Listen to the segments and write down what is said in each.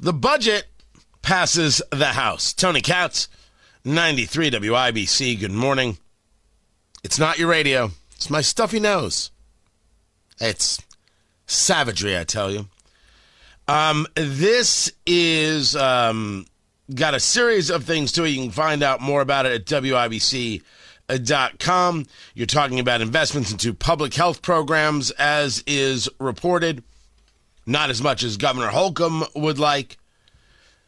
The budget passes the House. Tony Katz, 93 WIBC. Good morning. It's not your radio, it's my stuffy nose. It's savagery, I tell you. Um, this is um, got a series of things to it. You can find out more about it at WIBC.com. You're talking about investments into public health programs, as is reported. Not as much as Governor Holcomb would like.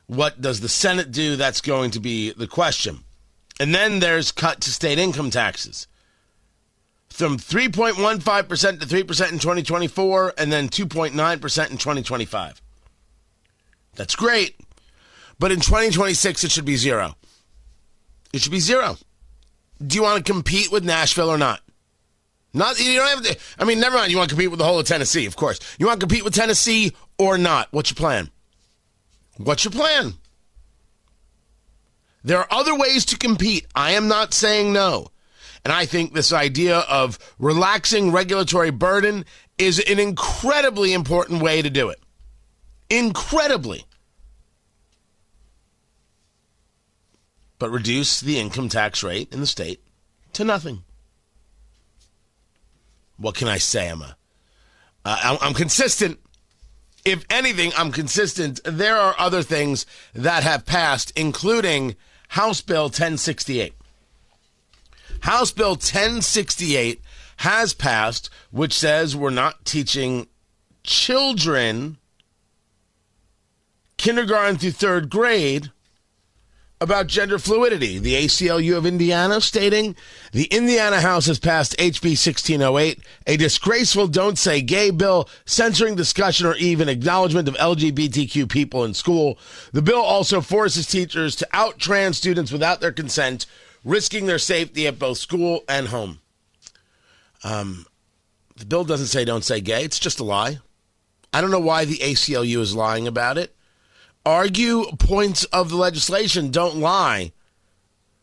What does the Senate do? That's going to be the question. And then there's cut to state income taxes from 3.15% to 3% in 2024 and then 2.9% in 2025. That's great. But in 2026, it should be zero. It should be zero. Do you want to compete with Nashville or not? Not you don't have to. I mean, never mind. You want to compete with the whole of Tennessee, of course. You want to compete with Tennessee or not? What's your plan? What's your plan? There are other ways to compete. I am not saying no. And I think this idea of relaxing regulatory burden is an incredibly important way to do it. Incredibly. But reduce the income tax rate in the state to nothing. What can I say? I'm a, uh, I'm consistent. If anything, I'm consistent. There are other things that have passed, including House Bill 1068. House Bill 1068 has passed, which says we're not teaching children kindergarten through third grade about gender fluidity. The ACLU of Indiana stating the Indiana House has passed HB 1608, a disgraceful don't say gay bill censoring discussion or even acknowledgement of LGBTQ people in school. The bill also forces teachers to out trans students without their consent risking their safety at both school and home. Um, the bill doesn't say don't say gay. It's just a lie. I don't know why the ACLU is lying about it. Argue points of the legislation. Don't lie.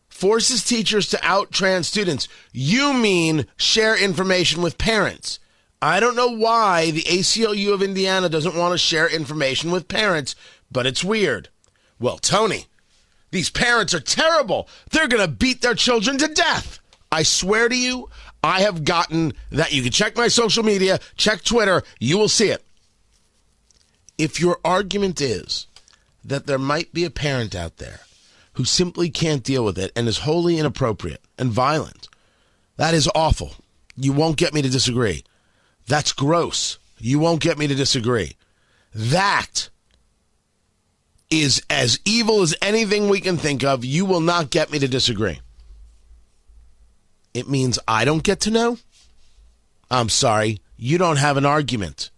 Forces teachers to out trans students. You mean share information with parents. I don't know why the ACLU of Indiana doesn't want to share information with parents, but it's weird. Well, Tony, these parents are terrible. They're going to beat their children to death. I swear to you, I have gotten that. You can check my social media, check Twitter, you will see it. If your argument is that there might be a parent out there who simply can't deal with it and is wholly inappropriate and violent, that is awful. You won't get me to disagree. That's gross. You won't get me to disagree. That is as evil as anything we can think of. You will not get me to disagree. It means I don't get to know. I'm sorry, you don't have an argument.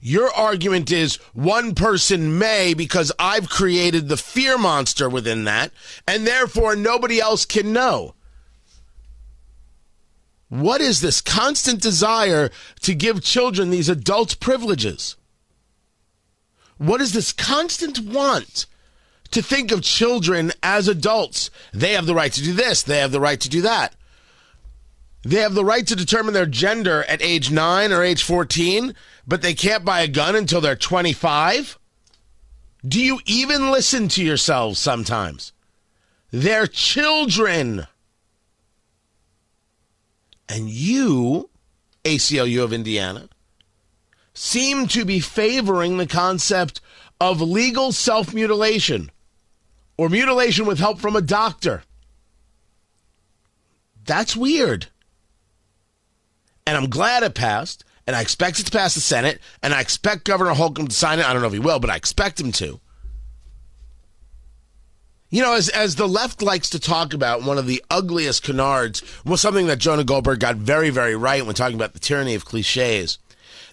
Your argument is one person may because I've created the fear monster within that, and therefore nobody else can know. What is this constant desire to give children these adult privileges? What is this constant want to think of children as adults? They have the right to do this, they have the right to do that. They have the right to determine their gender at age 9 or age 14, but they can't buy a gun until they're 25? Do you even listen to yourselves sometimes? They're children. And you, ACLU of Indiana, seem to be favoring the concept of legal self mutilation or mutilation with help from a doctor. That's weird. And I'm glad it passed, and I expect it to pass the Senate, and I expect Governor Holcomb to sign it. I don't know if he will, but I expect him to. You know, as, as the left likes to talk about, one of the ugliest canards was something that Jonah Goldberg got very, very right when talking about the tyranny of cliches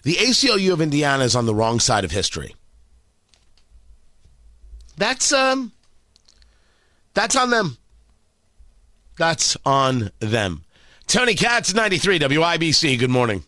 the ACLU of Indiana is on the wrong side of history. That's um that's on them. That's on them. Tony Katz, 93 WIBC. Good morning.